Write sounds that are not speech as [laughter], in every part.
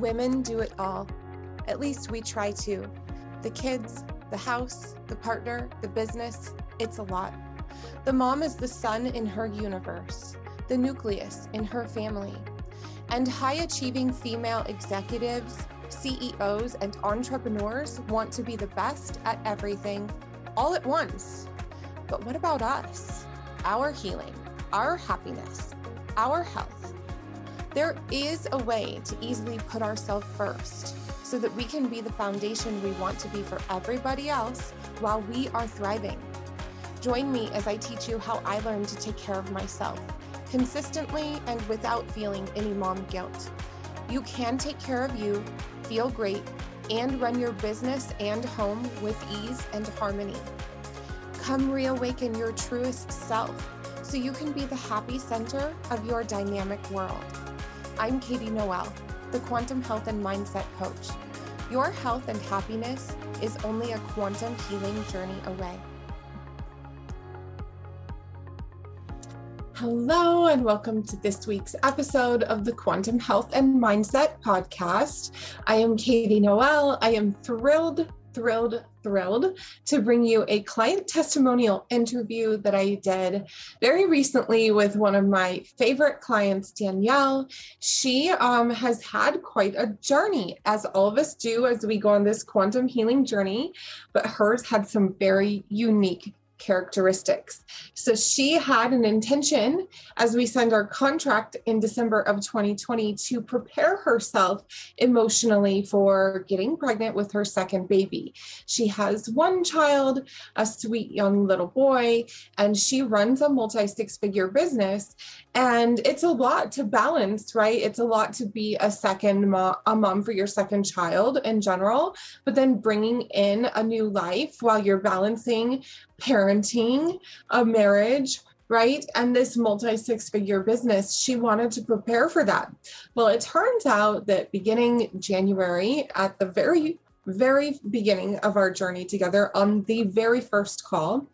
Women do it all. At least we try to. The kids, the house, the partner, the business, it's a lot. The mom is the sun in her universe, the nucleus in her family. And high achieving female executives, CEOs, and entrepreneurs want to be the best at everything all at once. But what about us? Our healing, our happiness, our health. There is a way to easily put ourselves first so that we can be the foundation we want to be for everybody else while we are thriving. Join me as I teach you how I learned to take care of myself consistently and without feeling any mom guilt. You can take care of you, feel great, and run your business and home with ease and harmony. Come reawaken your truest self so you can be the happy center of your dynamic world. I'm Katie Noel the Quantum Health and Mindset Coach. Your health and happiness is only a quantum healing journey away. Hello, and welcome to this week's episode of the Quantum Health and Mindset Podcast. I am Katie Noel. I am thrilled thrilled, thrilled to bring you a client testimonial interview that I did very recently with one of my favorite clients, Danielle. She um, has had quite a journey, as all of us do as we go on this quantum healing journey, but hers had some very unique characteristics. So she had an intention as we signed our contract in December of 2020 to prepare herself emotionally for getting pregnant with her second baby. She has one child, a sweet young little boy, and she runs a multi six figure business. And it's a lot to balance, right? It's a lot to be a second mom, a mom for your second child in general, but then bringing in a new life while you're balancing parenting, a marriage, right? And this multi six figure business, she wanted to prepare for that. Well, it turns out that beginning January, at the very very beginning of our journey together on the very first call,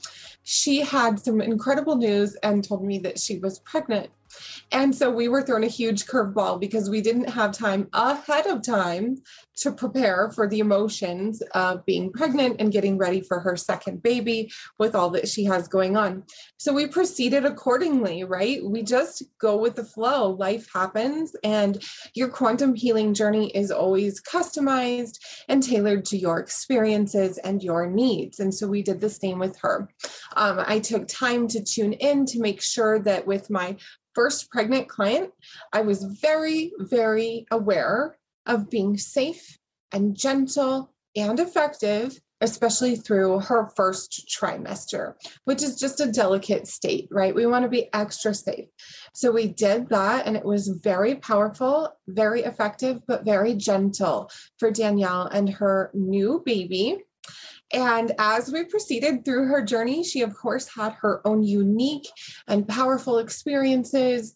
she had some incredible news and told me that she was pregnant. And so we were thrown a huge curveball because we didn't have time ahead of time to prepare for the emotions of being pregnant and getting ready for her second baby with all that she has going on. So we proceeded accordingly, right? We just go with the flow. Life happens, and your quantum healing journey is always customized and tailored to your experiences and your needs. And so we did the same with her. Um, I took time to tune in to make sure that with my first pregnant client, I was very, very aware of being safe and gentle and effective, especially through her first trimester, which is just a delicate state, right? We want to be extra safe. So we did that, and it was very powerful, very effective, but very gentle for Danielle and her new baby. And as we proceeded through her journey, she, of course, had her own unique and powerful experiences,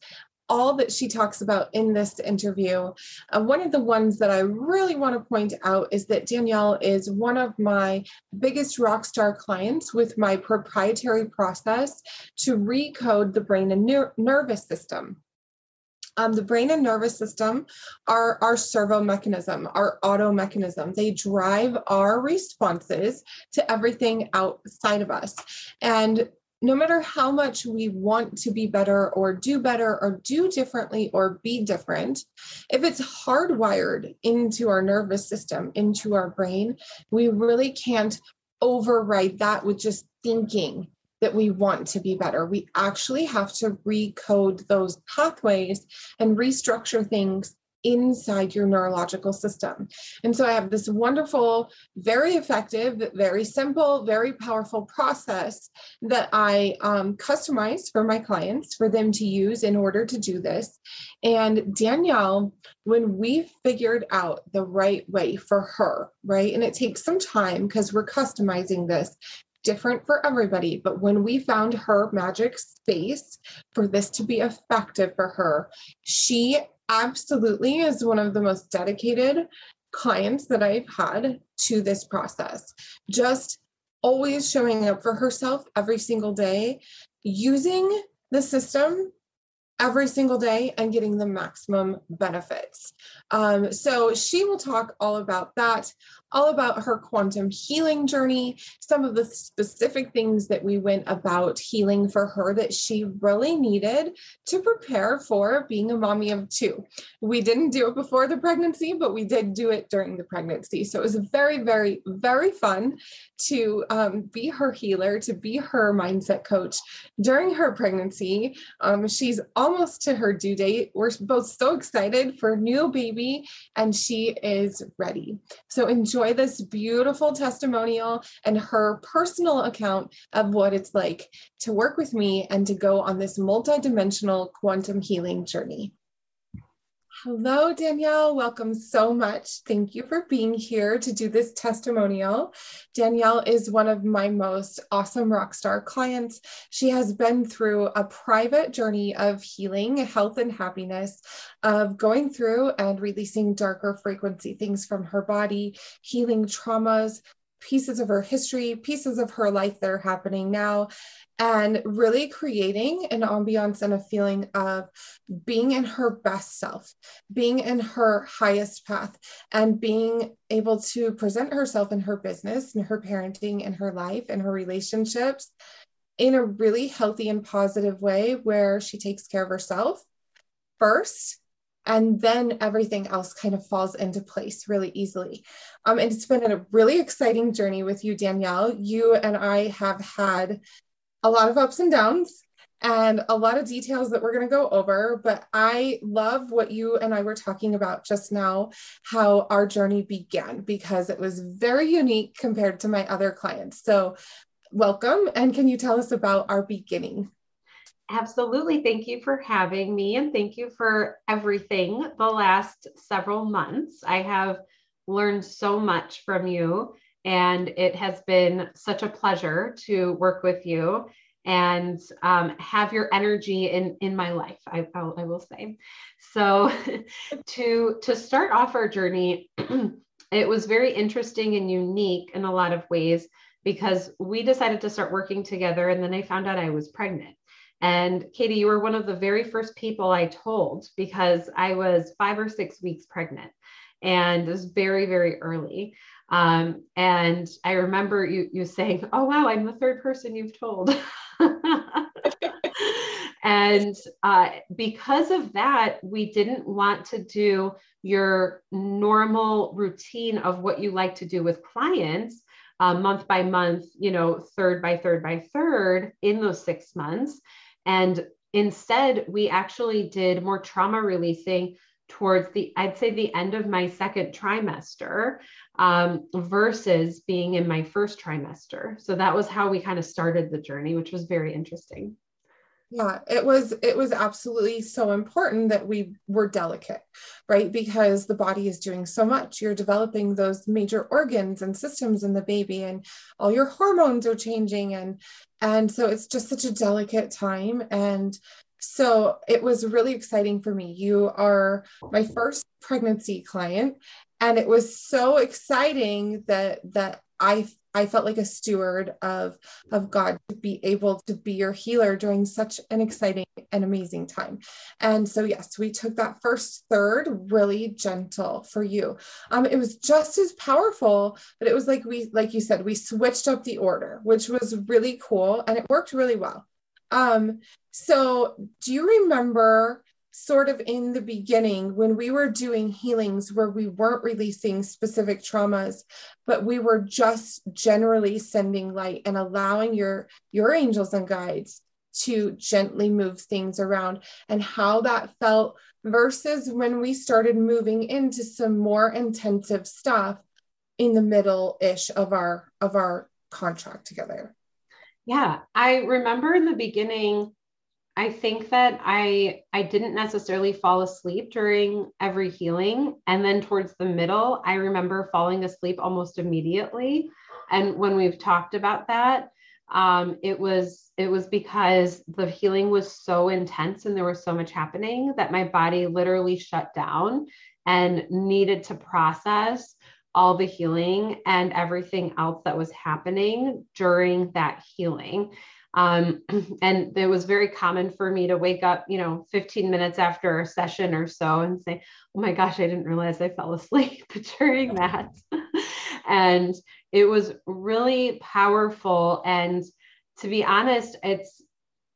all that she talks about in this interview. Uh, one of the ones that I really want to point out is that Danielle is one of my biggest rock star clients with my proprietary process to recode the brain and ner- nervous system. Um, the brain and nervous system are our servo mechanism, our auto mechanism. They drive our responses to everything outside of us. And no matter how much we want to be better or do better or do differently or be different, if it's hardwired into our nervous system, into our brain, we really can't override that with just thinking that we want to be better. We actually have to recode those pathways and restructure things inside your neurological system. And so I have this wonderful, very effective, very simple, very powerful process that I um, customize for my clients for them to use in order to do this. And Danielle, when we figured out the right way for her, right, and it takes some time because we're customizing this different for everybody. But when we found her magic space for this to be effective for her, she absolutely is one of the most dedicated clients that I've had to this process. Just always showing up for herself every single day, using the system every single day and getting the maximum benefits. Um, so she will talk all about that, all about her quantum healing journey, some of the specific things that we went about healing for her that she really needed to prepare for being a mommy of two. We didn't do it before the pregnancy, but we did do it during the pregnancy. So it was very, very, very fun to um, be her healer, to be her mindset coach during her pregnancy. Um, she's almost to her due date. We're both so excited for new baby, and she is ready. So enjoy this beautiful testimonial and her personal account of what it's like to work with me and to go on this multidimensional quantum healing journey. Hello, Danielle. Welcome so much. Thank you for being here to do this testimonial. Danielle is one of my most awesome rock star clients. She has been through a private journey of healing, health, and happiness, of going through and releasing darker frequency things from her body, healing traumas, pieces of her history, pieces of her life that are happening now, and really creating an ambiance and a feeling of being in her best self, being in her highest path, and being able to present herself in her business and her parenting and her life and her relationships in a really healthy and positive way where she takes care of herself first and then everything else kind of falls into place really easily. Um, and it's been a really exciting journey with you, Danielle. You and I have had a lot of ups and downs and a lot of details that we're going to go over. But I love what you and I were talking about just now, how our journey began, because it was very unique compared to my other clients. So, welcome. And can you tell us about our beginning? Absolutely. Thank you for having me and thank you for everything the last several months. I have learned so much from you and it has been such a pleasure to work with you and um, have your energy in in my life I, I'll, I will say so [laughs] to to start off our journey [clears throat] it was very interesting and unique in a lot of ways because we decided to start working together and then i found out i was pregnant and katie you were one of the very first people i told because i was five or six weeks pregnant and it was very very early um, and I remember you you saying, "Oh wow, I'm the third person you've told." [laughs] and uh, because of that, we didn't want to do your normal routine of what you like to do with clients. Uh, month by month, you know, third by third by third in those six months. And instead, we actually did more trauma releasing towards the, I'd say, the end of my second trimester um, versus being in my first trimester. So that was how we kind of started the journey, which was very interesting. Yeah, it was it was absolutely so important that we were delicate, right? Because the body is doing so much. You're developing those major organs and systems in the baby and all your hormones are changing and and so it's just such a delicate time and so it was really exciting for me. You are my first pregnancy client, and it was so exciting that that I I felt like a steward of of God to be able to be your healer during such an exciting and amazing time. And so yes, we took that first third really gentle for you. Um, it was just as powerful, but it was like we like you said we switched up the order, which was really cool and it worked really well. Um, so, do you remember sort of in the beginning when we were doing healings where we weren't releasing specific traumas, but we were just generally sending light and allowing your your angels and guides to gently move things around. And how that felt versus when we started moving into some more intensive stuff in the middle ish of our of our contract together. Yeah i remember in the beginning I think that I I didn't necessarily fall asleep during every healing. And then towards the middle I remember falling asleep almost immediately. And when we've talked about that um, it was it was because the healing was so intense and there was so much happening that my body literally shut down and needed to process all the healing and everything else that was happening during that healing Um, [clears throat] and it was very common for me to wake up, you know, 15 minutes after a session or so and say, Oh my gosh, I didn't realize I fell asleep [laughs] during that. and it was really powerful. And to be honest, it's,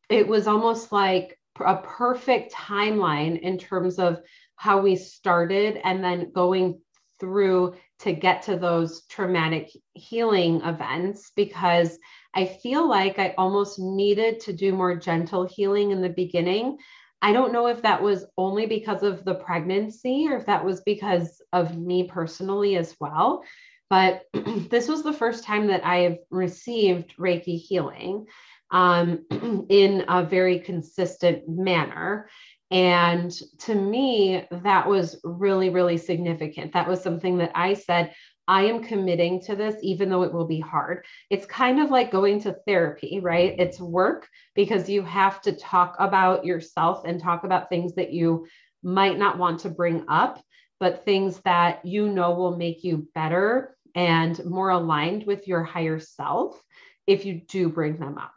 it was almost like a perfect timeline in terms of how we started and then going through to get to those traumatic healing events because I feel like I almost needed to do more gentle healing in the beginning. I don't know if that was only because of the pregnancy or if that was because of me personally as well. But [clears throat] this was the first time that I have received Reiki healing um, [clears throat] in a very consistent manner. And to me, that was really, really significant. That was something that I said, I am committing to this, even though it will be hard. It's kind of like going to therapy, right? It's work because you have to talk about yourself and talk about things that you might not want to bring up, but things that you know will make you better and more aligned with your higher self if you do bring them up.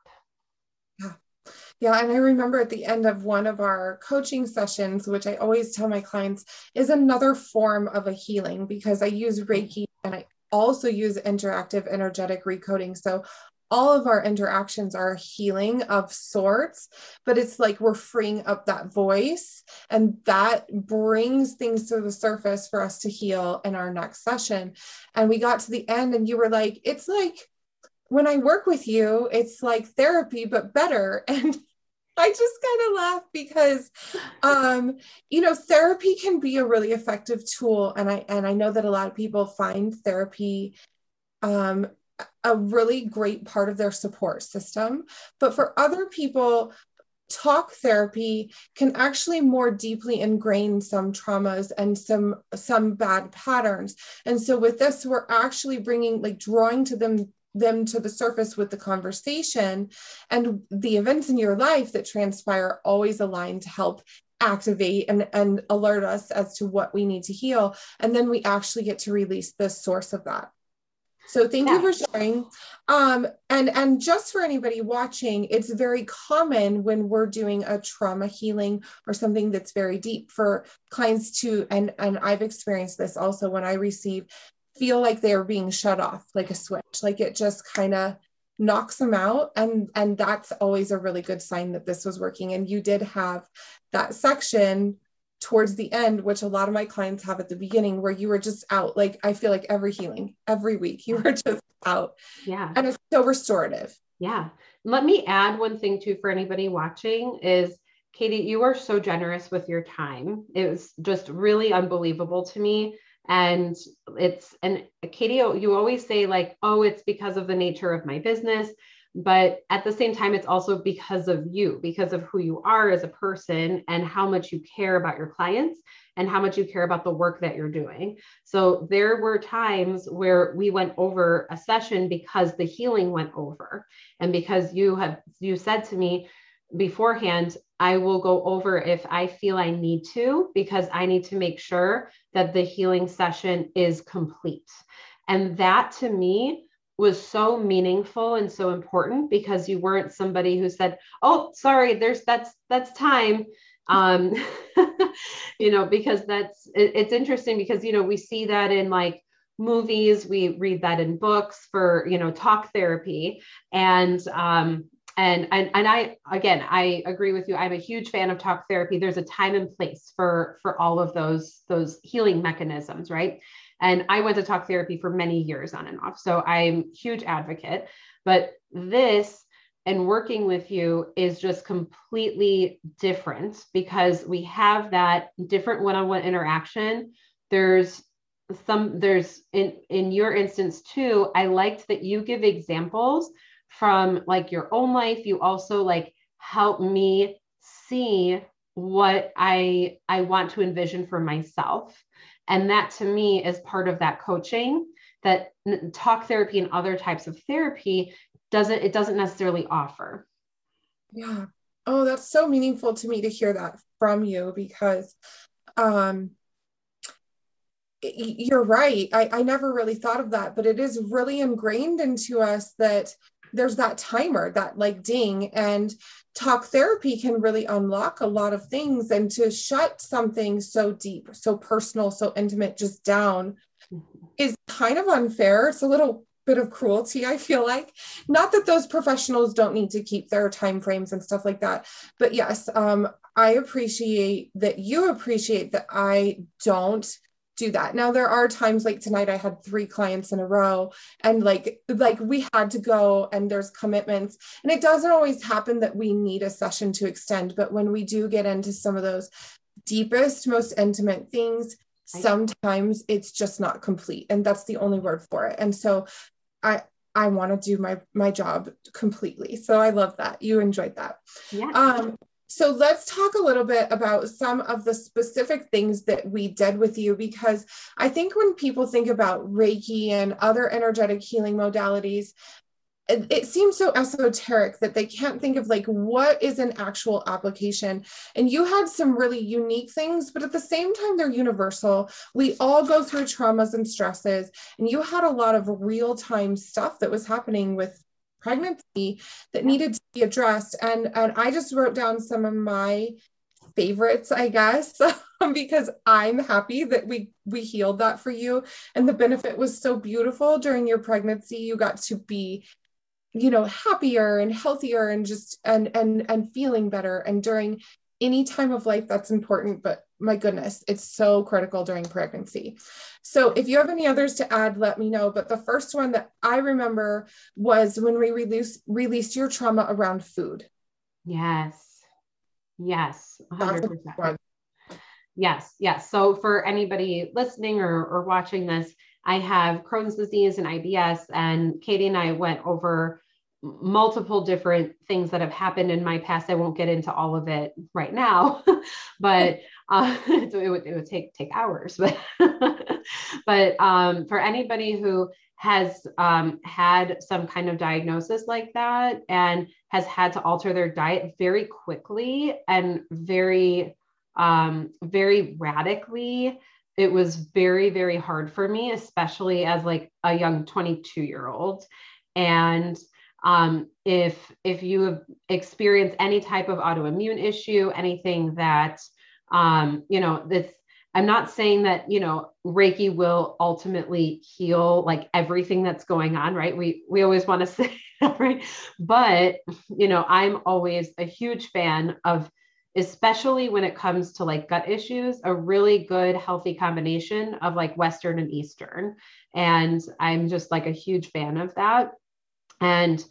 Yeah, and I remember at the end of one of our coaching sessions, which I always tell my clients is another form of a healing because I use mm-hmm. Reiki and I also use interactive energetic recoding. So all of our interactions are healing of sorts, but it's like we're freeing up that voice, and that brings things to the surface for us to heal in our next session. And we got to the end, and you were like, It's like when I work with you, it's like therapy, but better. [laughs] And I just kind of laugh because um, you know, therapy can be a really effective tool. And I and I know that a lot of people find therapy um a really great part of their support system. But for other people, talk therapy can actually more deeply ingrain some traumas and some some bad patterns and so with this we're actually bringing like drawing to them them to the surface with the conversation. And the events in your life that transpire always align to help activate and, and alert us as to what we need to heal. And then we actually get to release the source of that. So thank yeah. you for sharing. Um, and and just for anybody watching it's very common when we're doing a trauma healing or something that's very deep for clients to and and i've experienced this also when i receive feel like they're being shut off like a switch like it just kind of knocks them out. And and that's always a really good sign that this was working. And you did have that section towards the end which a lot of my clients have at the beginning where you were just out like i feel like every healing every week you were [laughs] just out. Yeah. And it's so restorative. Yeah. Let me add one thing too for anybody watching is katie you are so generous with your time. It was just really unbelievable to me and it's and katie you always say like oh it's because of the nature of my business but at the same time it's also because of you because of who you are as a person and how much you care about your clients and how much you care about the work that you're doing. So there were times where we went over a session because the healing went over and because you have you said to me beforehand, I will go over if I feel I need to, because I need to make sure that the healing session is complete. And that to me was so meaningful and so important because you weren't somebody who said, "Oh, sorry, there's that's that's time." Um, [laughs] you know, because that's it, it's interesting because you know we see that in like movies, we read that in books for you know talk therapy, and um, and, and and i again i agree with you. I'm a huge fan of talk therapy. There's a time and place for for all of those those healing mechanisms right? And i went to talk therapy for many years on and off so i'm huge advocate. But this and working with you is just completely different because we have that different one-on-one interaction. There's some there's in in your instance too i liked that you give examples from like your own life. You also like help me see what i i want to envision for myself. And that to me is part of that coaching that talk therapy and other types of therapy doesn't it doesn't necessarily offer. Yeah. Oh that's so meaningful to me to hear that from you because um you're right. I, I never really thought of that but it is really ingrained into us that there's that timer that like ding and talk therapy can really unlock a lot of things and to shut something so deep so personal so intimate just down mm-hmm. is kind of unfair it's a little bit of cruelty i feel like not that those professionals don't need to keep their time frames and stuff like that but yes um, i appreciate that you appreciate that i don't do that. Now there are times like tonight I had three clients in a row and like like we had to go and there's commitments and it doesn't always happen that we need a session to extend but when we do get into some of those deepest most intimate things sometimes it's just not complete and that's the only word for it. And so I I want to do my my job completely. So I love that. You enjoyed that. Yeah. Um so let's talk a little bit about some of the specific things that we did with you because I think when people think about Reiki and other energetic healing modalities, it, seems so esoteric that they can't think of like what is an actual application. And you had some really unique things, but at the same time, they're universal. We all go through traumas and stresses, and you had a lot of real time stuff that was happening with pregnancy that needed to be addressed. And, and I just wrote down some of my favorites, I guess, [laughs] because I'm happy that we we healed that for you. And the benefit was so beautiful during your pregnancy. You got to be you know happier and healthier and just and and and feeling better and during any time of life that's important but my goodness it's so critical during pregnancy. So if you have any others to add let me know. But the first one that i remember was when we released released your trauma around food. Yes. Yes 100% yes yes. So for anybody listening or, or watching this i have crohn's disease and ibs and katie and i went over multiple different things that have happened in my past. I won't get into all of it right now, [laughs] but uh, [laughs] it, would, it would take take hours. But [laughs] but um, for anybody who has um, had some kind of diagnosis like that and has had to alter their diet very quickly and very um, very radically it was very very hard for me especially as like a young 22 year old and um, if if you have experienced any type of autoimmune issue, anything that um, you know, this I'm not saying that you know Reiki will ultimately heal like everything that's going on, right? We we always want to [laughs] say right? But you know, I'm always a huge fan of especially when it comes to like gut issues, a really good healthy combination of like Western and Eastern. And I'm just like a huge fan of that. And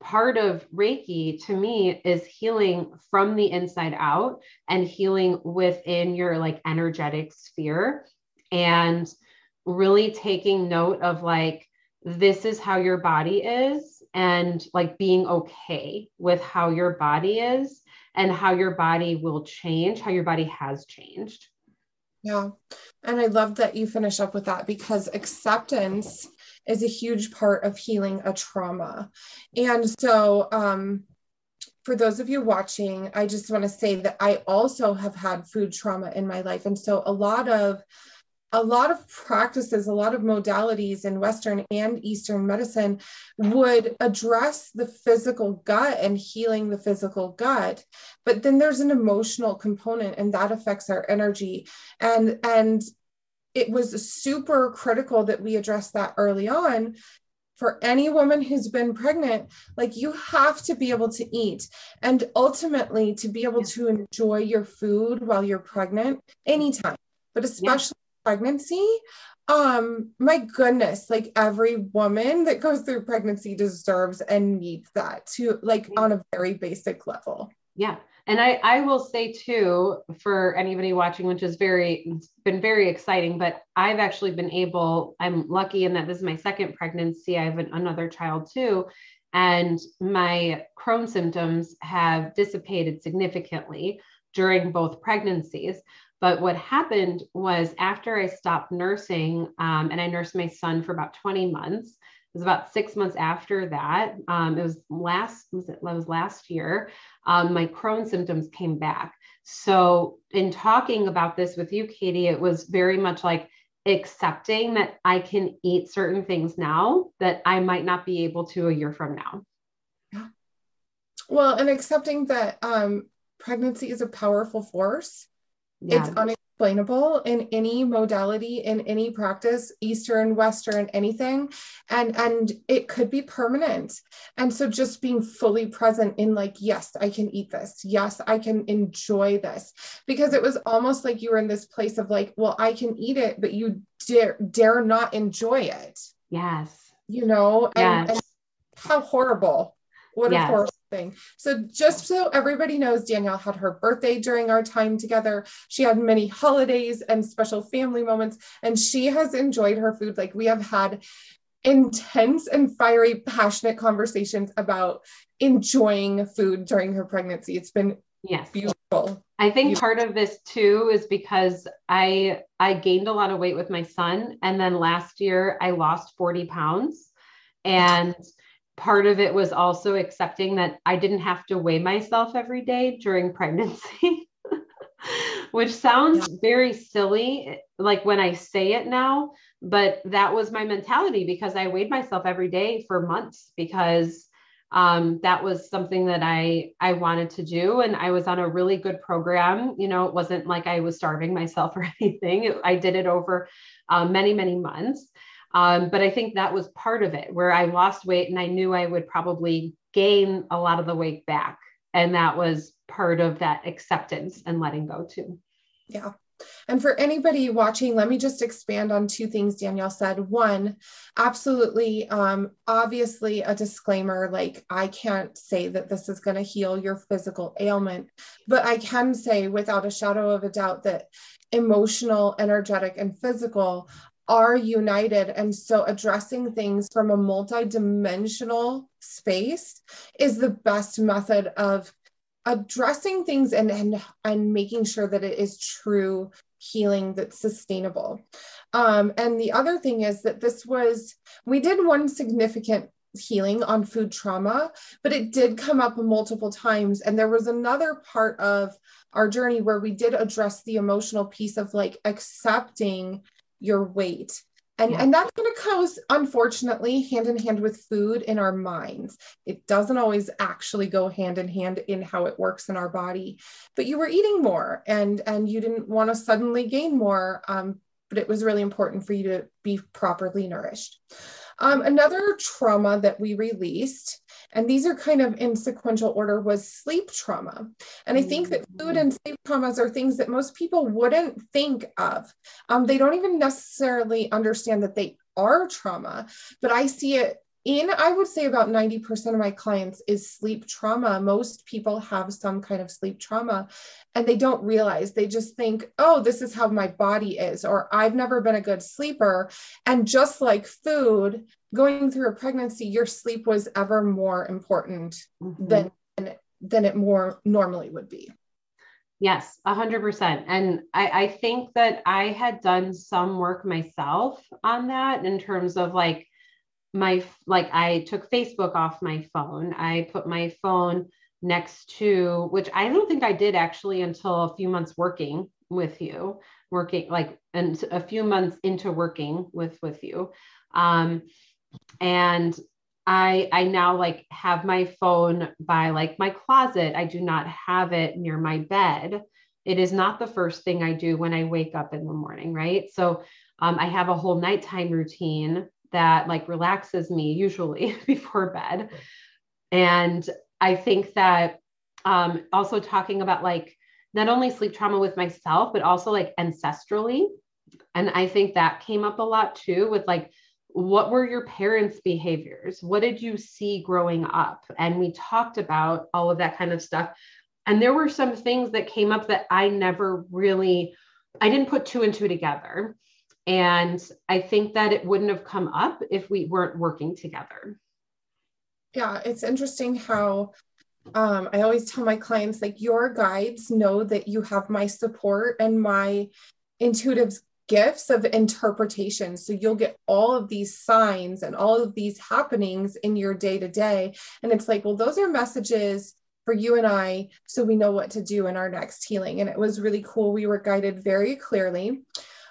part of Reiki to me is healing from the inside out and healing within your like energetic sphere and really taking note of like, this is how your body is and like being okay with how your body is and how your body will change, how your body has changed. Yeah. And I love that you finish up with that because acceptance is a huge part of healing a trauma. And so, um, for those of you watching, I just want to say that I also have had food trauma in my life. And so, a lot of a lot of practices, a lot of modalities in Western and Eastern medicine would address the physical gut and healing the physical gut. But then there's an emotional component, and that affects our energy. And, and it was super critical that we address that early on for any woman who's been pregnant like you have to be able to eat and ultimately to be able yeah. to enjoy your food while you're pregnant anytime but especially yeah. pregnancy um my goodness like every woman that goes through pregnancy deserves and needs that to like on a very basic level yeah and I, I will say too for anybody watching which is very it's been very exciting but i've actually been able i'm lucky in that this is my second pregnancy i have an, another child too and my Crohn symptoms have dissipated significantly during both pregnancies but what happened was after i stopped nursing um, and i nursed my son for about 20 months it was about six months after that. Um, it was last was it, was last year. Um, my Crohn symptoms came back. So in talking about this with you, Katie, it was very much like accepting that I can eat certain things now that I might not be able to a year from now. Yeah. Well, and accepting that um, pregnancy is a powerful force. Yeah. It's unexplainable in any modality, in any practice, Eastern, Western, anything. And and it could be permanent. And so just being fully present in like, yes, I can eat this. Yes, I can enjoy this. Because it was almost like you were in this place of like, well, I can eat it, but you dare dare not enjoy it. Yes. You know, and, yes. and how horrible. What yes. a horrible thing. So, just so everybody knows, Danielle had her birthday during our time together. She had many holidays and special family moments, and she has enjoyed her food. Like, we have had intense and fiery, passionate conversations about enjoying food during her pregnancy. It's been yes. beautiful. I think beautiful. part of this too is because I I gained a lot of weight with my son and then last year I lost 40 pounds and part of it was also accepting that I didn't have to weigh myself every day during [laughs] pregnancy, which sounds very silly, like when I say it now, but that was my mentality because I weighed myself every day for months because um, that was something that I I wanted to do, and I was on a really good program. You know, it wasn't like I was starving myself [laughs] or anything. It, I did it over uh, many many months, um, but I think that was part of it where I lost weight and I knew I would probably gain a lot of the weight back. And that was part of that acceptance and letting go too. Yeah. And for anybody watching, let me just expand on two things Danielle said. One, absolutely, um, obviously, a disclaimer like, I can't say that this is going to heal your physical ailment, but I can say without a shadow of a doubt that emotional, energetic, and physical are united. And so addressing things from a multidimensional space is the best method of addressing things and, and, and making sure that it is true healing that's sustainable. Um, and the other thing is that this was, we did one significant healing on food trauma, but it did come up multiple times. And there was another part of our journey where we did address the emotional piece of like accepting your weight. And, yeah. and that's going to go, unfortunately, hand in hand with food in our minds. It doesn't always actually go hand in hand in how it works in our body. But you were eating more and, and you didn't want to suddenly gain more. Um, but it was really important for you to be properly nourished. Um, another trauma that we released, and these are kind of in sequential order, was sleep trauma. And I think that food and sleep traumas are things that most people wouldn't think of. Um, they don't even necessarily understand that they are trauma, but I see it in i would say about 90% of my clients is sleep trauma most people have some kind of sleep trauma and they don't realize they just think oh this is how my body is or i've never been a good sleeper and just like food going through a pregnancy your sleep was ever more important mm-hmm. than than it more normally would be Yes, a hundred percent. And I, I think that I had done some work myself on that in terms of like my like I took Facebook off my phone. I put my phone next to which I don't think I did actually until a few months working with you, working like and a few months into working with with you. Um and I I now like have my phone by like my closet. I do not have it near my bed. It is not the first thing I do when I wake up in the morning, right? So um, I have a whole nighttime routine that like relaxes me usually [laughs] before bed. And I think that um, also talking about like not only sleep trauma with myself, but also like ancestrally. And I think that came up a lot too with like, what were your parents' behaviors? What did you see growing up? And we talked about all of that kind of stuff. And there were some things that came up that I never really, I didn't put two and two together. And I think that it wouldn't have come up if we weren't working together. Yeah, it's interesting how um, I always tell my clients like your guides know that you have my support and my intuitive gifts of interpretation. So you'll get all of these signs and all of these happenings in your day to day. And it's like, well, those are messages for you and I so we know what to do in our next healing. And it was really cool. We were guided very clearly.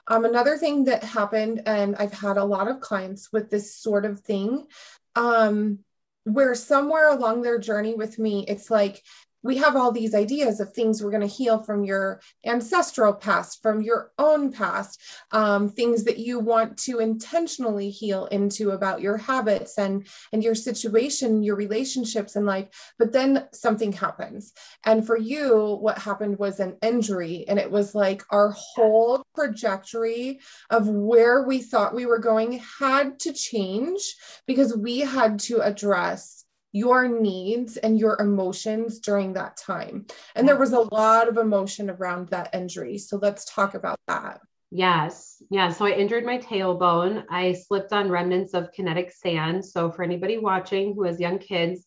Um, another thing that happened, and I've had a lot of clients with this sort of thing, um, where somewhere along their journey with me, it's like we have all these ideas of things we're going to heal from your ancestral past, from your own past, um, things that you want to intentionally heal into about your habits and and your situation, your relationships in life. But then something happens, and for you, what happened was an injury, and it was like our whole trajectory of where we thought we were going had to change because we had to address your needs and your emotions during that time. And there was a lot of emotion around that injury. So let's talk about that. Yes. Yeah. So I injured my tailbone. I slipped on remnants of kinetic sand. So for anybody watching who has young kids,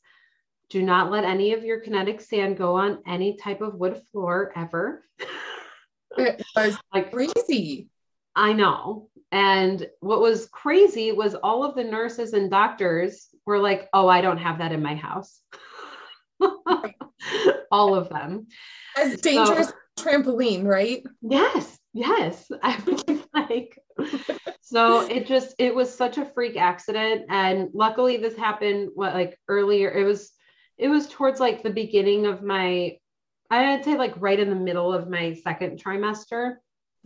do not let any of your kinetic sand go on any type of wood floor ever. It was [laughs] like crazy. I know. And what was crazy was all of the nurses and doctors were like, oh, I don't have that in my house. [laughs] all of them. As dangerous so, trampoline, right? Yes, yes. [laughs] I was like, so it just, it was such a freak accident. And luckily this happened what like earlier. It was, it was towards like the beginning of my, I'd say like right in the middle of my second trimester.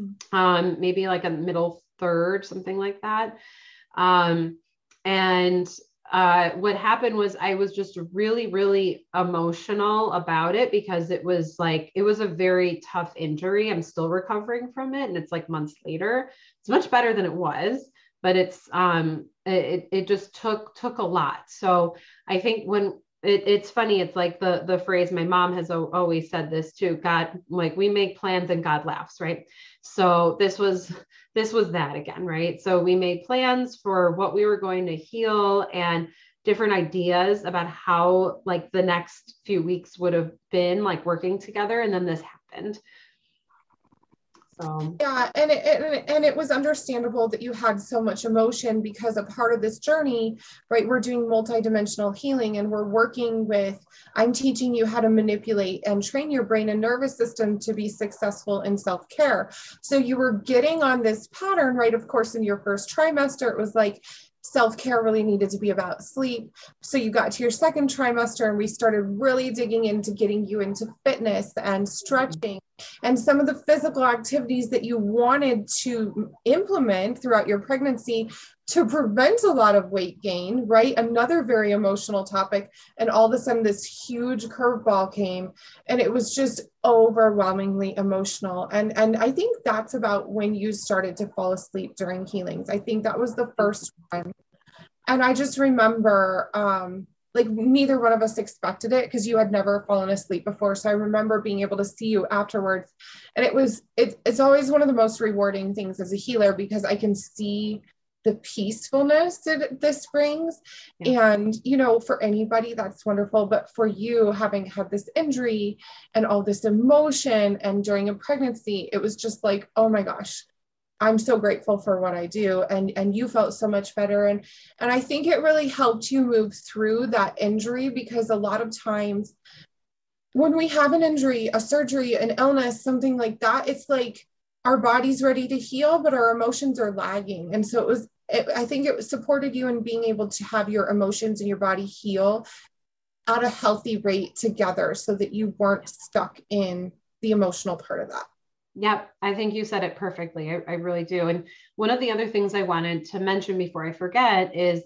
Mm. Um, maybe like a middle third, something like that. Um, and uh, what happened was I was just really, really emotional about it because it was like, it was a very tough injury. I'm still recovering from it. And it's like months later. It's much better than it was, but it's, um, it, it just took, took a lot. So I think when, it, it's funny. It's like the the phrase my mom has always said this too. God, like we make plans and God laughs, right? So this was this was that again, right? So we made plans for what we were going to heal and different ideas about how like the next few weeks would have been like working together and then this happened so yeah, and it, and, and it was understandable that you had so much emotion because a part of this journey, right? We're doing multidimensional healing and we're working with, I'm teaching you how to manipulate and train your brain and nervous system to be successful in self-care. So you were getting on this pattern, right? Of course, in your first trimester, it was like self care really needed to be about sleep. So you got to your second trimester, and we started really digging into getting you into fitness and stretching and some of the physical activities that you wanted to implement throughout your pregnancy to prevent a lot of weight gain, right? Another very emotional topic. And all of a sudden, this huge curveball came, and it was just overwhelmingly emotional. And, and I think that's about when you started to fall asleep during healings. I think that was the first one. And I just remember, um, like neither one of us expected it because you had never fallen asleep before so i remember being able to see you afterwards and it was it, it's always one of the most rewarding things as a healer because i can see the peacefulness that this brings. Yeah. And, you know, for anybody, that's wonderful. But for you, having had this injury and all this emotion, and during a pregnancy, it was just like, oh my gosh, I'm so grateful for what I do. And, and you felt so much better. And, and I think it really helped you move through that injury because a lot of times when we have an injury, a surgery, an illness, something like that, it's like, our body's ready to heal, but our emotions are lagging. And so it was it, I think it supported you in being able to have your emotions and your body heal at a healthy rate together so that you weren't stuck in the emotional part of that. Yep, I think you said it perfectly. I, I, really do. And one of the other things I wanted to mention before I forget is,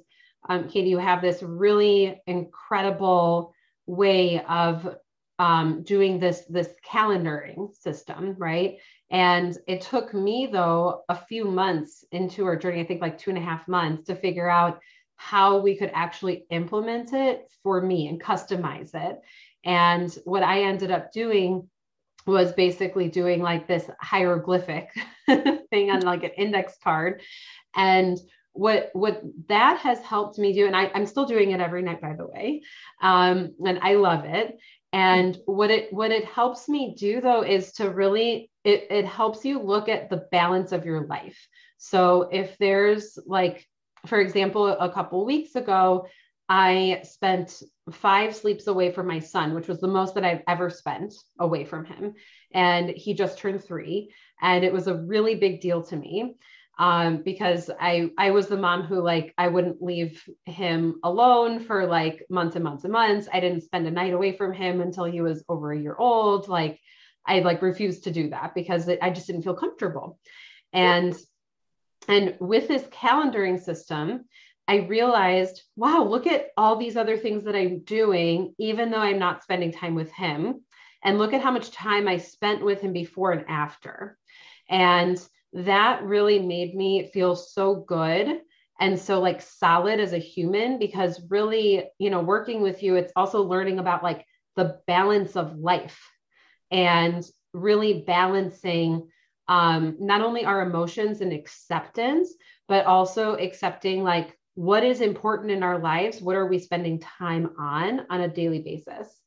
um, Katie, you have this really incredible way of um, doing this this calendaring system, right? And it took me, though, a few months into our journey, I think like two and a half months, to figure out how we could actually implement it for me and customize it. And what I ended up doing was basically doing like this hieroglyphic [laughs] thing on like an index card. And what what that has helped me do, and I, am still doing it every night, by the way, um, and I love it. And what it what it helps me do though is to really it, it helps you look at the balance of your life. So if there's like, for example, a couple weeks ago, I spent five sleeps away from my son, which was the most that I've ever spent away from him. And he just turned three. And it was a really big deal to me. Um, because I I was the mom who like I wouldn't leave him alone for like months and months and months. I didn't spend a night away from him until he was over a year old. Like I like refused to do that because it, I just didn't feel comfortable. And and with this calendaring system, I realized, wow, look at all these other things that I'm doing, even though I'm not spending time with him. And look at how much time I spent with him before and after. And that really made me feel so good and so like solid as a human because really you know working with you it's also learning about like the balance of life and really balancing um, not only our emotions and acceptance but also accepting like what is important in our lives what are we spending time on on a daily basis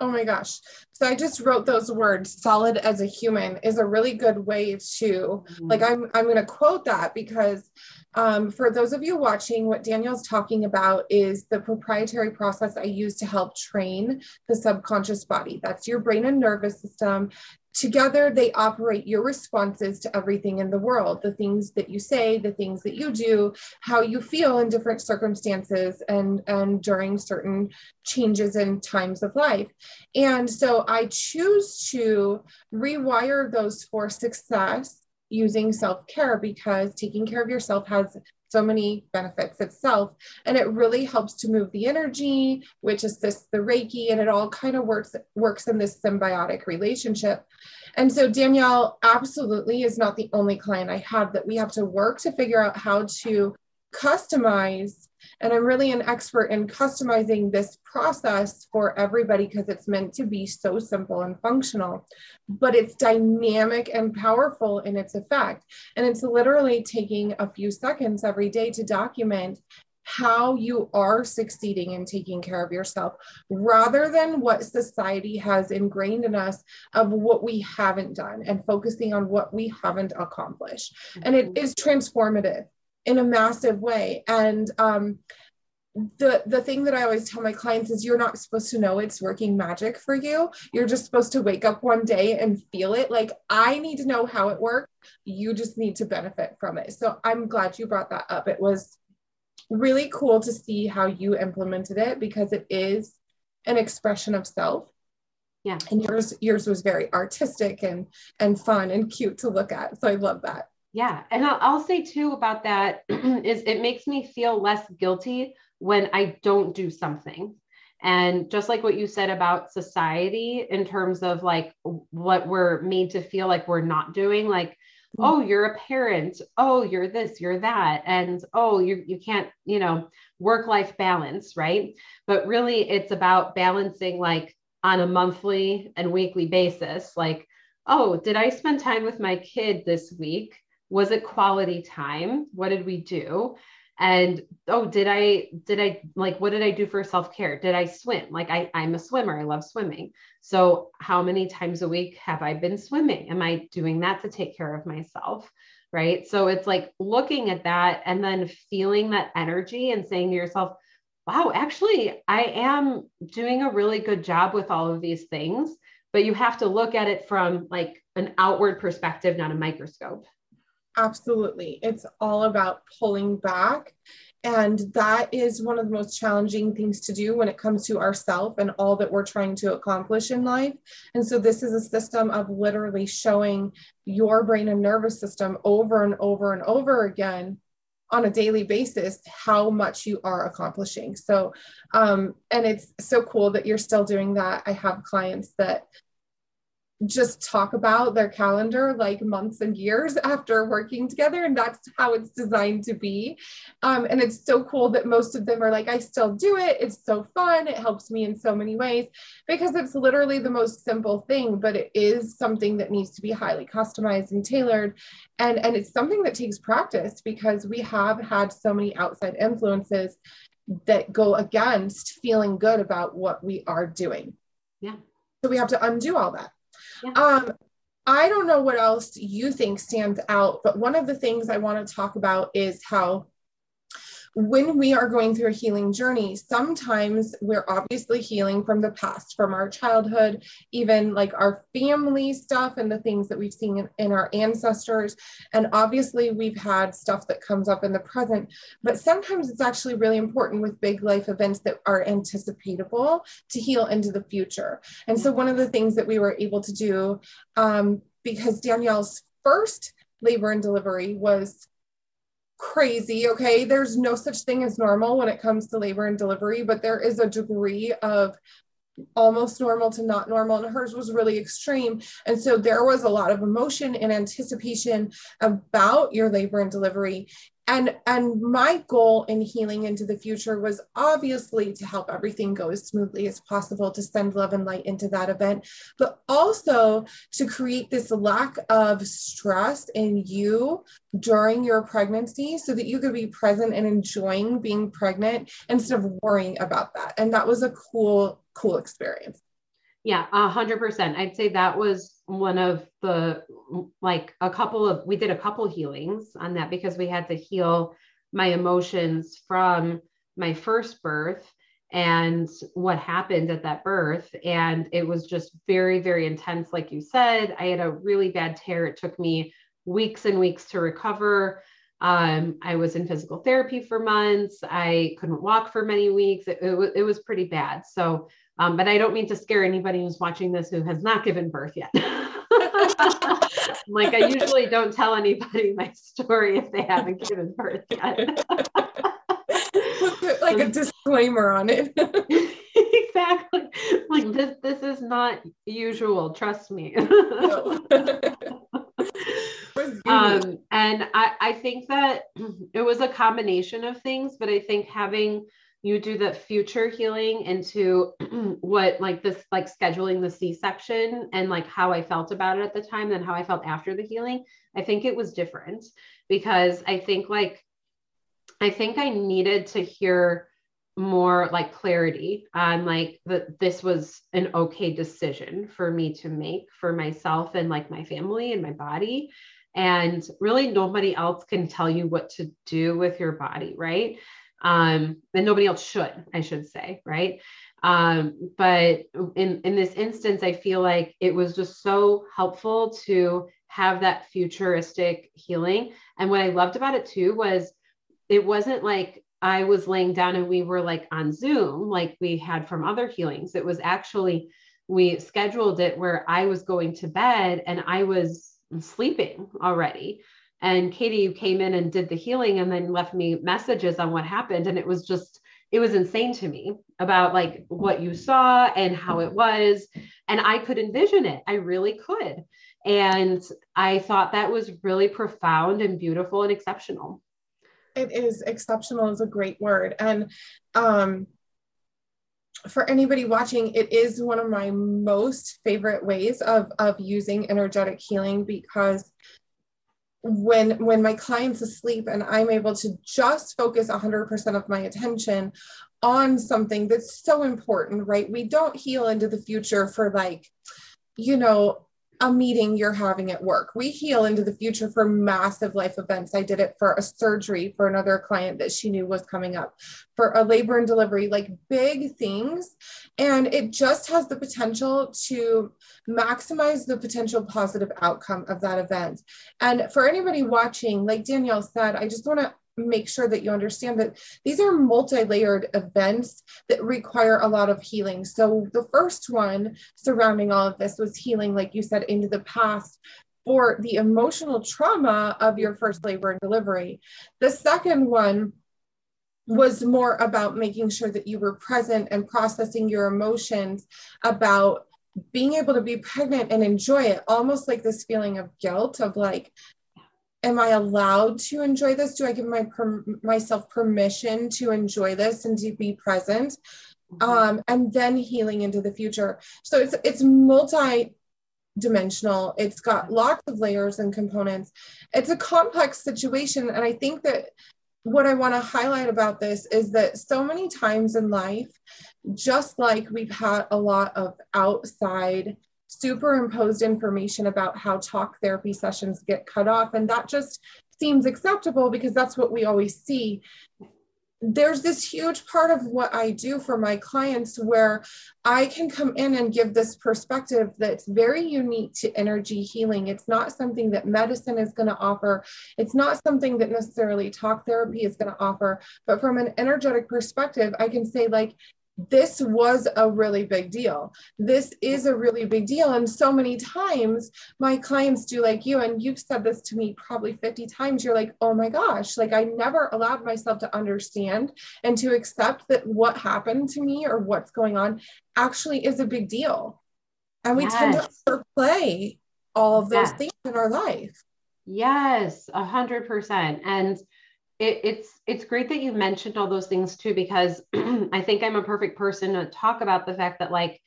Oh my gosh. So I just wrote those words solid as a human is a really good way to mm-hmm. like I'm I'm going to quote that because um, for those of you watching what Danielle's talking about is the proprietary process I use to help train the subconscious body. That's your brain and nervous system Together, they operate your responses to everything in the world the things that you say, the things that you do, how you feel in different circumstances and, and during certain changes in times of life. And so I choose to rewire those for success using self care because taking care of yourself has so many benefits itself. And it really helps to move the energy, which assists the Reiki, and it all kind of works, works in this symbiotic relationship. And so Danielle absolutely is not the only client I have that we have to work to figure out how to customize and I'm really an expert in customizing this process for everybody because it's meant to be so simple and functional, but it's dynamic and powerful in its effect. And it's literally taking a few seconds every day to document how you are succeeding in taking care of yourself rather than what society has ingrained in us of what we haven't done and focusing on what we haven't accomplished. And it mm-hmm. is transformative in a massive way. And um, the the thing that I always tell my clients is you're not supposed to know it's working magic for you. You're just supposed to wake up one day and feel it. Like I need to know how it works. You just need to benefit from it. So I'm glad you brought that up. It was really cool to see how you implemented it because it is an expression of self. Yeah. And yours yours was very artistic and and fun and cute to look at. So I love that. Yeah. And I'll, I'll say too about that [clears throat] is it makes me feel less guilty when I don't do something. And just like what you said about society in terms of like what we're made to feel like we're not doing, like, mm-hmm. oh, you're a parent, oh, you're this, you're that, and oh, you you can't, you know, work life balance, right? But really, it's about balancing like on a monthly and weekly basis, like, oh, did I spend time with my kid this week? Was it quality time? What did we do? And oh did i did i like what did i do for self-care? Did i swim? Like I, i'm a swimmer. I love swimming. So how many times a week have i been swimming? Am i doing that to take care of myself? Right? So it's like looking at that and then feeling that energy and saying to yourself wow actually i am doing a really good job with all of these things. But you have to look at it from like an outward perspective not a microscope Absolutely. It's all about pulling back. And that is one of the most challenging things to do when it comes to ourself and all that we're trying to accomplish in life. And so, this is a system of literally showing your brain and nervous system over and over and over again on a daily basis how much you are accomplishing. So, um, and it's so cool that you're still doing that. I have clients that just talk about their calendar like months and years after working together and that's how it's designed to be. Um, and it's so cool that most of them are like i still do it. It's so fun. It helps me in so many ways because it's literally the most simple thing but it is something that needs to be highly customized and tailored. And and it's something that takes practice because we have had so many outside influences that go against feeling good about what we are doing. Yeah. So we have to undo all that yeah. Um, I don't know what else you think stands out, but one of the things I want to talk about is how when we are going through a healing journey, sometimes we're obviously healing from the past, from our childhood, even like our family stuff and the things that we've seen in, in, our ancestors. And obviously, we've had stuff that comes up in the present. But sometimes it's actually really important with big life events that are anticipatable to heal into the future. And so, one of the things that we were able to do, um, because Danielle's first labor and delivery was crazy. Okay. There's no such thing as normal when it comes to labor and delivery, but there is a degree of almost normal to not normal and hers was really extreme and so there was a lot of emotion and anticipation about your labor and delivery and and my goal in healing into the future was obviously to help everything go as smoothly as possible to send love and light into that event but also to create this lack of stress in you during your pregnancy so that you could be present and enjoying being pregnant instead of worrying about that. And that was a cool cool experience yeah, a hundred percent. I'd say that was one of the like a couple of we did a couple healings on that because we had to heal my emotions from my first birth and what happened at that birth. And it was just very, very intense. Like you said, I had a really bad tear. It took me weeks and weeks to recover. Um, I was in physical therapy for months. I couldn't walk for many weeks. It, it, it was pretty bad. So um, but I don't mean to scare anybody who's watching this who has not given birth yet. [laughs] like I usually don't tell anybody my story if they haven't given birth yet. like a disclaimer on it. [laughs] exactly. Like this this is not usual, trust me. [laughs] um, and I, I think that it was a combination of things, but I think having you do the future healing into [clears throat] what like this like scheduling the c-section and like how i felt about it at the time and how i felt after the healing i think it was different. Because i think like i think i needed to hear more like clarity on like that this was an okay decision for me to make for myself and like my family and my body. And really nobody else can tell you what to do with your body right um, and nobody else should, I should say, right? Um, but in in this instance, I feel like it was just so helpful to have that futuristic healing. And what I loved about it too was it wasn't like I was laying down and we were like on Zoom like we had from other healings. It was actually we scheduled it where I was going to bed and I was sleeping already. And Katie you came in and did the healing and then left me messages on what happened. And it was just, it was insane to me about like what you saw and how it was. And I could envision it. I really could. And I thought that was really profound and beautiful and exceptional. It is exceptional is a great word. And um for anybody watching, it is one of my most favorite ways of, of using energetic healing because when when my client's asleep and i'm able to just focus 100% of my attention on something that's so important right? We don't heal into the future for like you know a meeting you're having at work. We heal into the future for massive life events. I did it for a surgery for another client that she knew was coming up, for a labor and delivery, like big things. And it just has the potential to maximize the potential positive outcome of that event. And for anybody watching, like Danielle said, I just want to make sure that you understand that these are multi-layered events that require a lot of healing. So the first one surrounding all of this was healing, like you said, into the past for the emotional trauma of your first labor and delivery. The second one was more about making sure that you were present and processing your emotions about being able to be pregnant and enjoy it almost like this feeling of guilt of like am I allowed to enjoy this? Do I give my per, myself permission to enjoy this and to be present? Mm-hmm. Um, and then healing into the future. So it's it's multi dimensional. It's got lots of layers and components. It's a complex situation, and I think that what I want to highlight about this is that so many times in life, just like we've had a lot of outside superimposed information about how talk therapy sessions get cut off. And that just seems acceptable because that's what we always see. there's this huge part of what I do for my clients where I can come in and give this perspective that's very unique to energy healing. It's not something that medicine is going to offer, it's not something that necessarily talk therapy is going to offer. But from an energetic perspective, I can say, like, this was a really big deal. This is a really big deal. And so many times my clients do like you, and you've said this to me probably 50 times. You're like, oh my gosh, like I never allowed myself to understand and to accept that what happened to me or what's going on actually is a big deal. And we yes. tend to overplay all of those yes. things in our life. Yes, a hundred percent. And it, it's it's great that you mentioned all those things too because [clears throat] I think I'm a perfect person to talk about the fact that like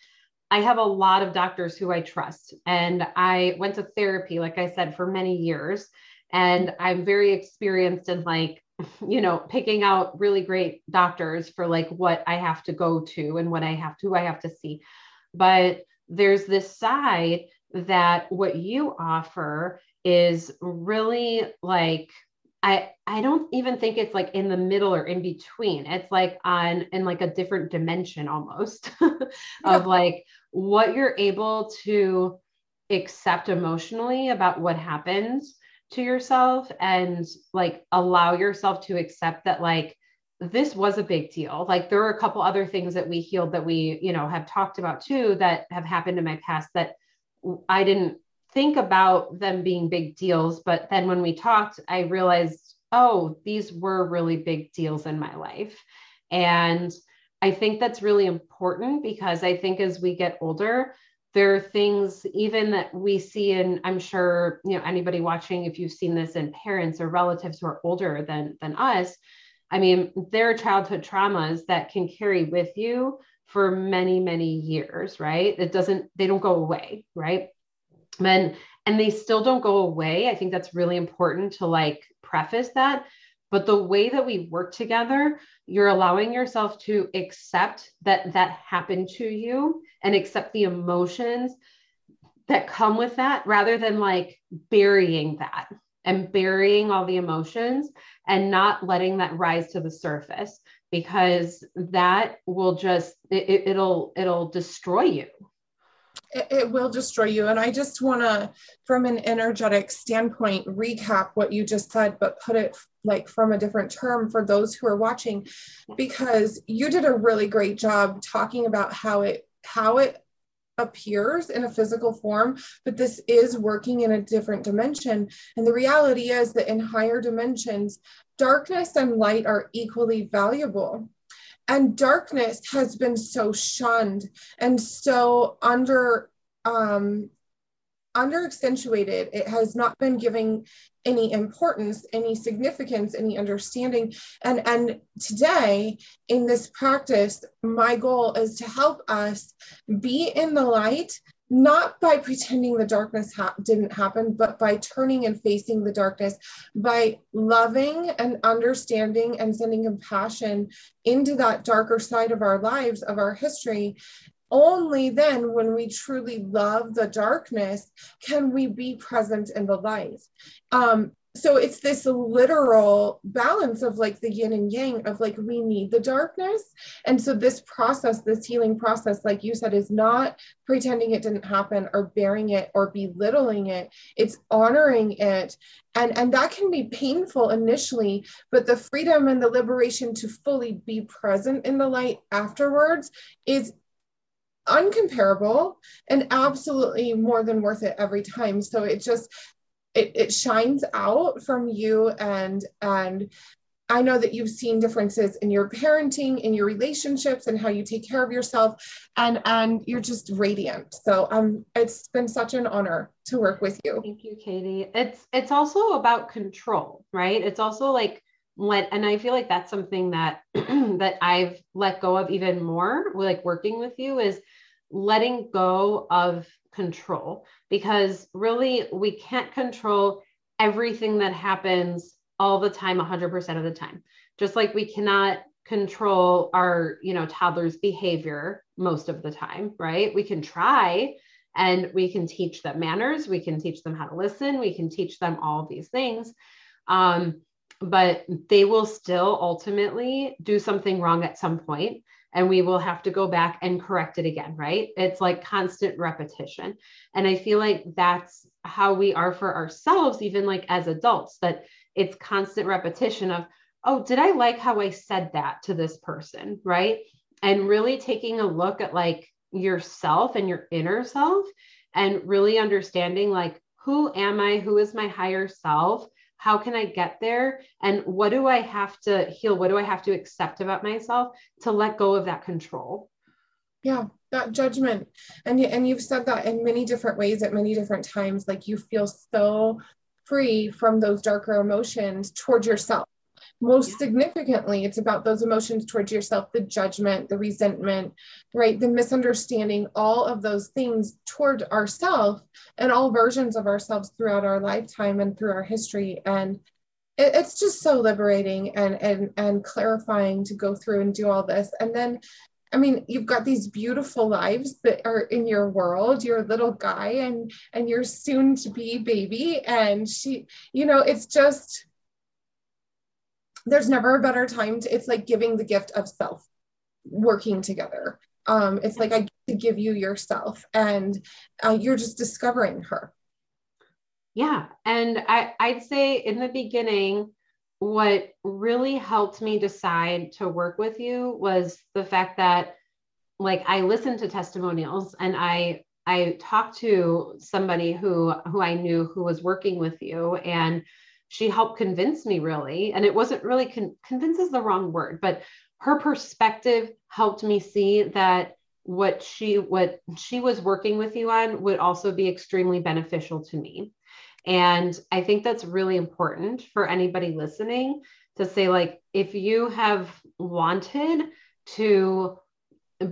I have a lot of doctors who I trust and I went to therapy like I said for many years and I'm very experienced in like [laughs] you know picking out really great doctors for like what I have to go to and what I have to I have to see. But there's this side that what you offer is really like I I don't even think it's like in the middle or in between. It's like on in like a different dimension almost [laughs] of like what you're able to accept emotionally about what happens to yourself and like allow yourself to accept that like this was a big deal. Like there are a couple other things that we healed that we, you know, have talked about too that have happened in my past that I didn't think about them being big deals. But then when we talked, I realized, oh, these were really big deals in my life. And I think that's really important because I think as we get older, there are things even that we see and i'm sure you know anybody watching if you've seen this in parents or relatives who are older than than us i mean there are childhood traumas that can carry with you for many many years right it doesn't they don't go away right and and they still don't go away. I think that's really important to like preface that. But the way that we work together you're allowing yourself to accept that that happened to you and accept the emotions that come with that rather than like burying that and burying all the emotions and not letting that rise to the surface because that will just it, it'll it'll destroy you it, it will destroy you. And I just want to, from an energetic standpoint, recap what you just said, but put it like from a different term for those who are watching, because you did a really great job talking about how it how it appears in a physical form, but this is working in a different dimension. And the reality is that in higher dimensions, darkness and light are equally valuable and darkness has been so shunned and so under um, under accentuated. It has not been giving any importance any significance any understanding. And and today in this practice my goal is to help us be in the light not by pretending the darkness ha- didn't happen, but by turning and facing the darkness, by loving and understanding and sending compassion into that darker side of our lives, of our history. Only then, when we truly love the darkness, can we be present in the light. Um, so it's this literal balance of like the yin and yang of like we need the darkness. And so this process this healing process like you said is not pretending it didn't happen or bearing it or belittling it. It's honoring it. And and that can be painful initially but the freedom and the liberation to fully be present in the light afterwards is uncomparable and absolutely more than worth it every time. So it just it, it shines out from you and and I know that you've seen differences in your parenting, in your relationships, and how you take care of yourself, and and you're just radiant. So um, it's been such an honor to work with you. Thank you, Katie. It's it's also about control, right? It's also like what, and I feel like that's something that [clears throat] that I've let go of even more, like working with you, is letting go of control because really we can't control everything that happens all the time 100% of the time. Just like we cannot control our you know toddlers behavior most of the time right? We can try and we can teach them manners we can teach them how to listen we can teach them all these things um, but they will still ultimately do something wrong at some point and we will have to go back and correct it again right? It's like constant repetition. And i feel like that's how we are for ourselves even like as adults that it's constant repetition of oh did i like how i said that to this person? Right? And really taking a look at like yourself and your inner self and really understanding like who am i? Who is my higher self how can i get there? And what do i have to heal? What do i have to accept about myself to let go of that control? Yeah that judgment. And and you've said that in many different ways at many different times like you feel so free from those darker emotions towards yourself most yeah. significantly it's about those emotions towards yourself the judgment the resentment right? The misunderstanding all of those things toward ourselves and all versions of ourselves throughout our lifetime and through our history. And it, it's just so liberating and and and clarifying to go through and do all this. And then I mean, you've got these beautiful lives that are in your world, your little guy and and your soon to be baby. And she you know, it's just there's never a better time to it's like giving the gift of self working together. Um it's like i get to give you yourself and uh, you're just discovering her. Yeah. And i i'd say in the beginning what really helped me decide to work with you was the fact that like i listened to testimonials and i i talked to somebody who who i knew who was working with you. And she helped convince me really. And it wasn't really con- convince is the wrong word but her perspective helped me see that what she what she was working with you on would also be extremely beneficial to me. And i think that's really important for anybody listening to say like if you have wanted to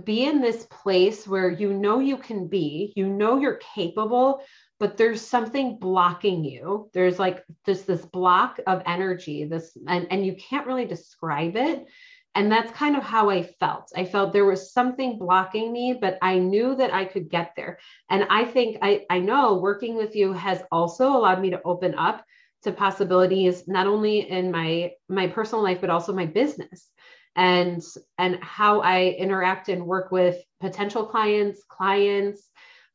be in this place where you know you can be you know you're capable but there's something blocking you. There's like just this block of energy this and, and you can't really describe it. And that's kind of how i felt. I felt there was something blocking me but i knew that i could get there. And i think i i know working with you has also allowed me to open up to possibilities not only in my my personal life but also my business. And and how i interact and work with potential clients clients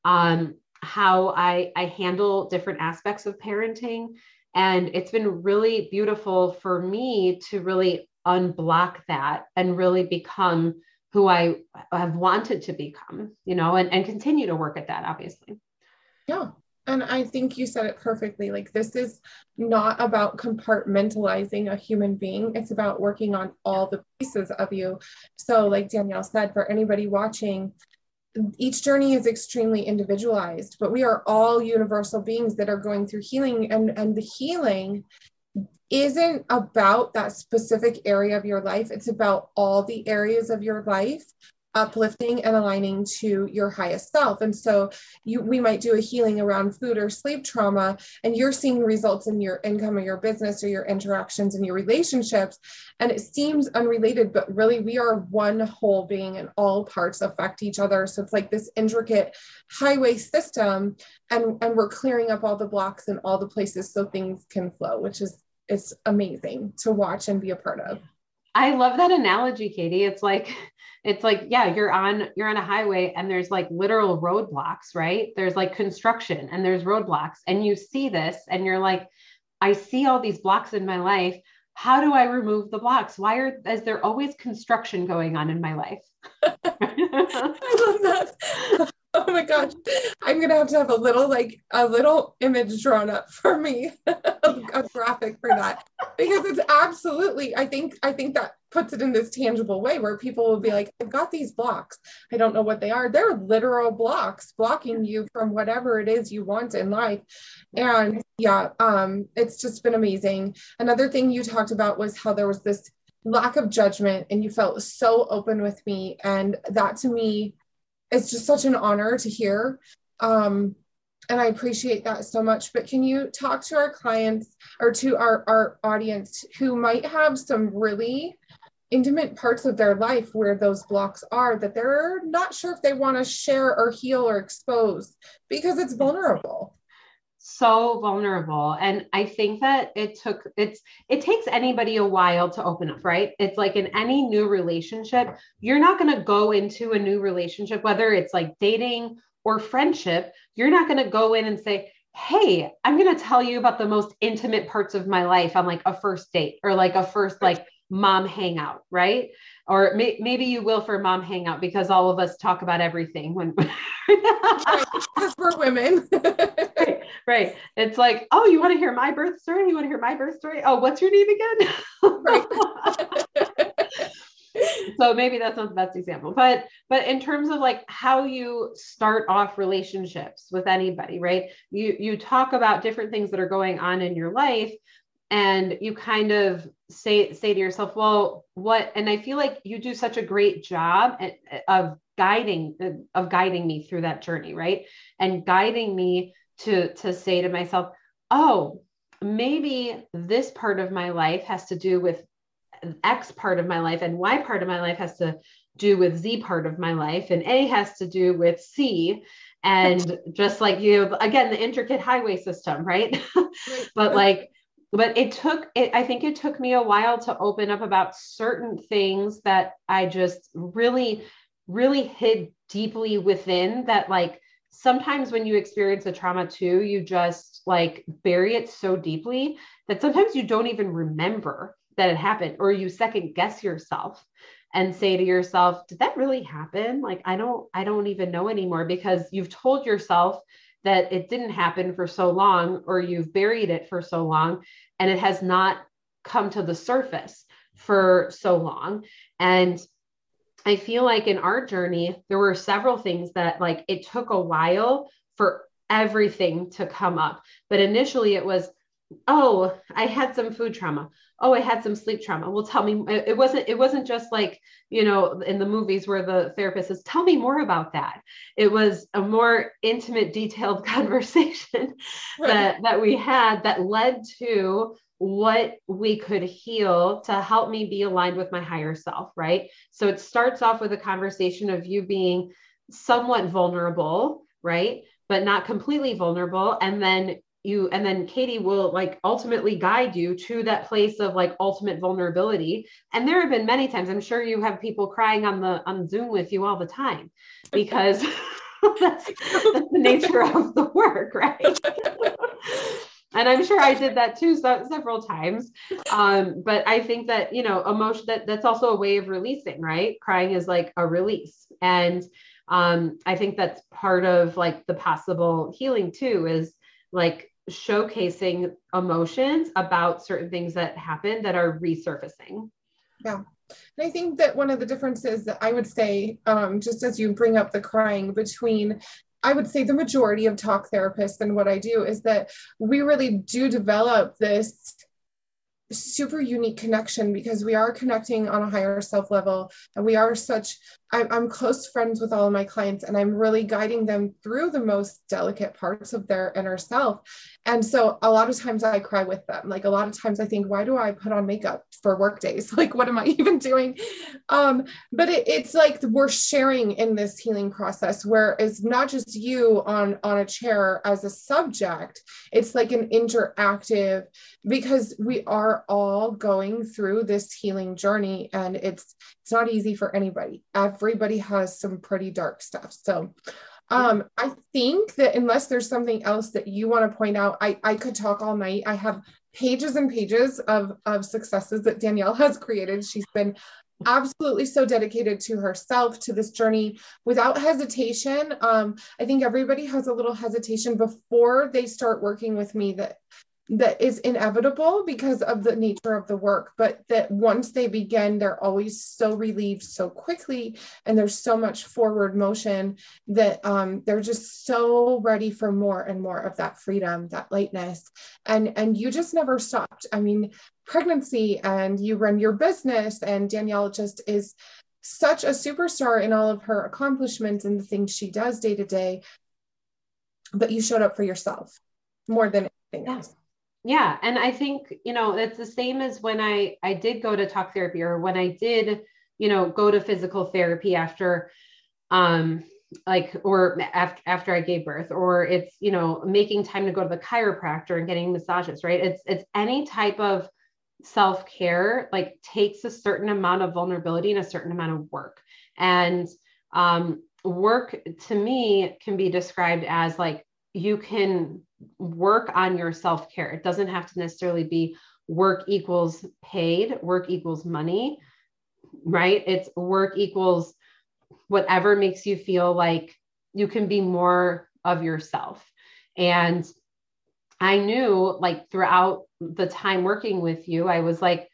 um, how I, I handle different aspects of parenting. And it's been really beautiful for me to really unblock that and really become who I have wanted to become, you know, and, and continue to work at that, obviously. Yeah. And I think you said it perfectly. Like, this is not about compartmentalizing a human being, it's about working on all the pieces of you. So, like Danielle said, for anybody watching, each journey is extremely individualized, but we are all universal beings that are going through healing. And, and the healing isn't about that specific area of your life, it's about all the areas of your life uplifting and aligning to your highest self. And so you we might do a healing around food or sleep trauma and you're seeing results in your income or your business or your interactions and your relationships and it seems unrelated but really we are one whole being and all parts affect each other. So it's like this intricate highway system and and we're clearing up all the blocks and all the places so things can flow, which is it's amazing to watch and be a part of. I love that analogy, Katie. It's like it's like yeah, you're on you're on a highway and there's like literal roadblocks, right? There's like construction and there's roadblocks and you see this and you're like I see all these blocks in my life. How do I remove the blocks? Why are is there always construction going on in my life? [laughs] [laughs] I love that. [laughs] oh my gosh. I'm gonna have to have a little like a little image drawn up for me [laughs] a graphic for that. Because it's absolutely i think i think that puts it in this tangible way where people will be like i've got these blocks. I don't know what they are. They're literal blocks blocking you from whatever it is you want in life. And yeah um it's just been amazing. Another thing you talked about was how there was this lack of judgment and you felt so open with me. And that to me it's just such an honor to hear. Um, and I appreciate that so much. But can you talk to our clients or to our, our audience who might have some really intimate parts of their life where those blocks are that they're not sure if they want to share or heal or expose because it's vulnerable? So vulnerable. And i think that it took it's it takes anybody a while to open up right? It's like in any new relationship you're not going to go into a new relationship whether it's like dating or friendship you're not going to go in and say hey i'm going to tell you about the most intimate parts of my life on like a first date or like a first like mom hangout right? Or may, maybe you will for mom hangout because all of us talk about everything when [laughs] because we're women. Right, right. It's like oh you want to hear my birth story? You want to hear my birth story? Oh what's your name again? [laughs] So maybe that's not the best example but but in terms of like how you start off relationships with anybody right? You you talk about different things that are going on in your life and you kind of say say to yourself well what and i feel like you do such a great job at, of guiding of guiding me through that journey right? And guiding me to to say to myself oh maybe this part of my life has to do with x part of my life and y part of my life has to do with z part of my life and a has to do with c. And [laughs] just like you again the intricate highway system right? [laughs] But like but it took it i think it took me a while to open up about certain things that i just really really hid deeply within that like sometimes when you experience a trauma too you just like bury it so deeply that sometimes you don't even remember that it happened or you second guess yourself and say to yourself did that really happen? Like i don't i don't even know anymore because you've told yourself that it didn't happen for so long or you've buried it for so long and it has not come to the surface for so long. And i feel like in our journey there were several things that like it took a while for everything to come up. But initially it was oh i had some food trauma. Oh i had some sleep trauma. Well tell me it wasn't it wasn't just like you know in the movies where the therapist says tell me more about that. It was a more intimate detailed [laughs] conversation right. that that we had that led to what we could heal to help me be aligned with my higher self right? So it starts off with a conversation of you being somewhat vulnerable right? But not completely vulnerable. And then you and then katie will like ultimately guide you to that place of like ultimate vulnerability. And there have been many times i'm sure you have people crying on the on zoom with you all the time because [laughs] that's, that's the nature of the work right? [laughs] And i'm sure i did that too so, several times. Um, but i think that you know emotion that that's also a way of releasing right? Crying is like a release. And um, i think that's part of like the possible healing too is like showcasing emotions about certain things that happen that are resurfacing. Yeah. And I think that one of the differences that I would say, um, just as you bring up the crying between I would say the majority of talk therapists and what I do is that we really do develop this super unique connection because we are connecting on a higher self level and we are such I'm, close friends with all of my clients and i'm really guiding them through the most delicate parts of their inner self. And so a lot of times i cry with them. Like a lot of times i think why do i put on makeup for work days? [laughs] Like what am i even doing? Um but it, it's like we're sharing in this healing process where it's not just you on on a chair as a subject. It's like an interactive because we are all going through this healing journey and it's it's not easy for anybody everybody has some pretty dark stuff so um, I think that unless there's something else that you want to point out, I, I could talk all night. I have pages and pages of, of successes that Danielle has created. She's been absolutely so dedicated to herself to this journey without hesitation um, i think everybody has a little hesitation before they start working with me that that is inevitable because of the nature of the work, but that once they begin, they're always so relieved so quickly, and there's so much forward motion that um, they're just so ready for more and more of that freedom, that lightness, and and you just never stopped. I mean, pregnancy, and you run your business, and Danielle just is such a superstar in all of her accomplishments and the things she does day to day. But you showed up for yourself more than anything else yeah and i think you know it's the same as when i i did go to talk therapy or when i did you know go to physical therapy after um like or after, after i gave birth or it's you know making time to go to the chiropractor and getting massages right? It's it's any type of self-care like takes a certain amount of vulnerability and a certain amount of work. And um, work to me can be described as like you can work on your self-care it doesn't have to necessarily be work equals paid work equals money right it's work equals whatever makes you feel like you can be more of yourself. And I knew like throughout the time working with you, I was like,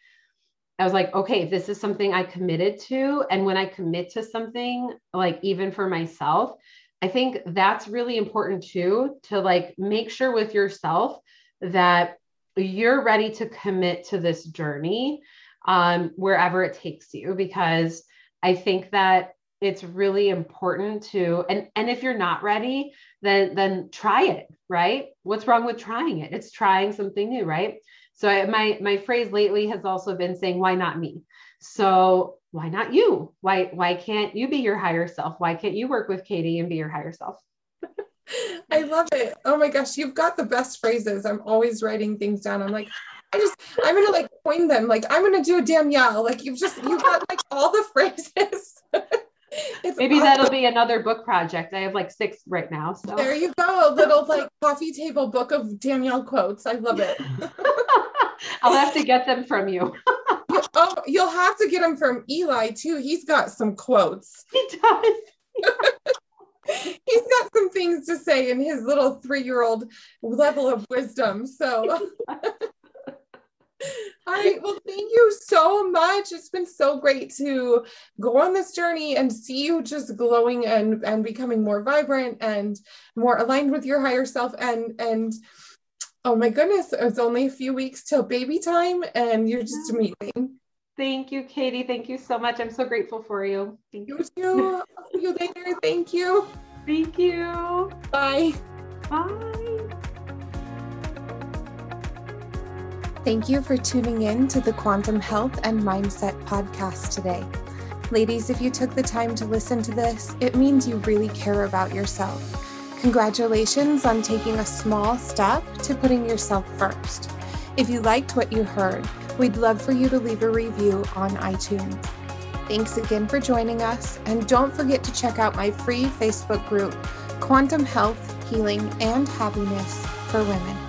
I was like, okay, this is something I committed to. And when I commit to something, like even for myself, I think that's really important too, to like make sure with yourself that you're ready to commit to this journey um, wherever it takes you. Because I think that it's really important to and and if you're not ready then then try it right? What's wrong with trying it? It's trying something new right? So I, my my phrase lately has also been saying why not me? So why not you why why can't you be your higher self why can't you work with katie and be your higher self [laughs] i love it oh my gosh you've got the best phrases i'm always writing things down i'm like I just I'm gonna like coin them. Like I'm gonna do a Danielle. Like you've just you've got like all the [laughs] phrases. [laughs] Maybe awesome. that'll be another book project. I have like six right now. So there you go. A little like coffee table book of Danielle quotes. I love it. I'll have to get them from you. Oh, you'll have to get them from Eli too. He's got some quotes. [laughs] He does. [laughs] He's got some things to say in his little three-year-old level of wisdom. So [laughs] all right. Well, thank you so much. It's been so great to go on this journey and see you just glowing and and becoming more vibrant and more aligned with your higher self. And and oh my goodness, it's only a few weeks till baby time, and you're just amazing. Thank you, Katie. Thank you so much. I'm so grateful for you. Thank you. You [laughs] See you later. Thank you. Thank you. Bye. Bye. Thank you for tuning in to the Quantum Health and Mindset podcast today. Ladies, if you took the time to listen to this, it means you really care about yourself. Congratulations on taking a small step to putting yourself first. If you liked what you heard, we'd love for you to leave a review on iTunes. Thanks again for joining us, and don't forget to check out my free Facebook group, Quantum Health, Healing, and Happiness for Women.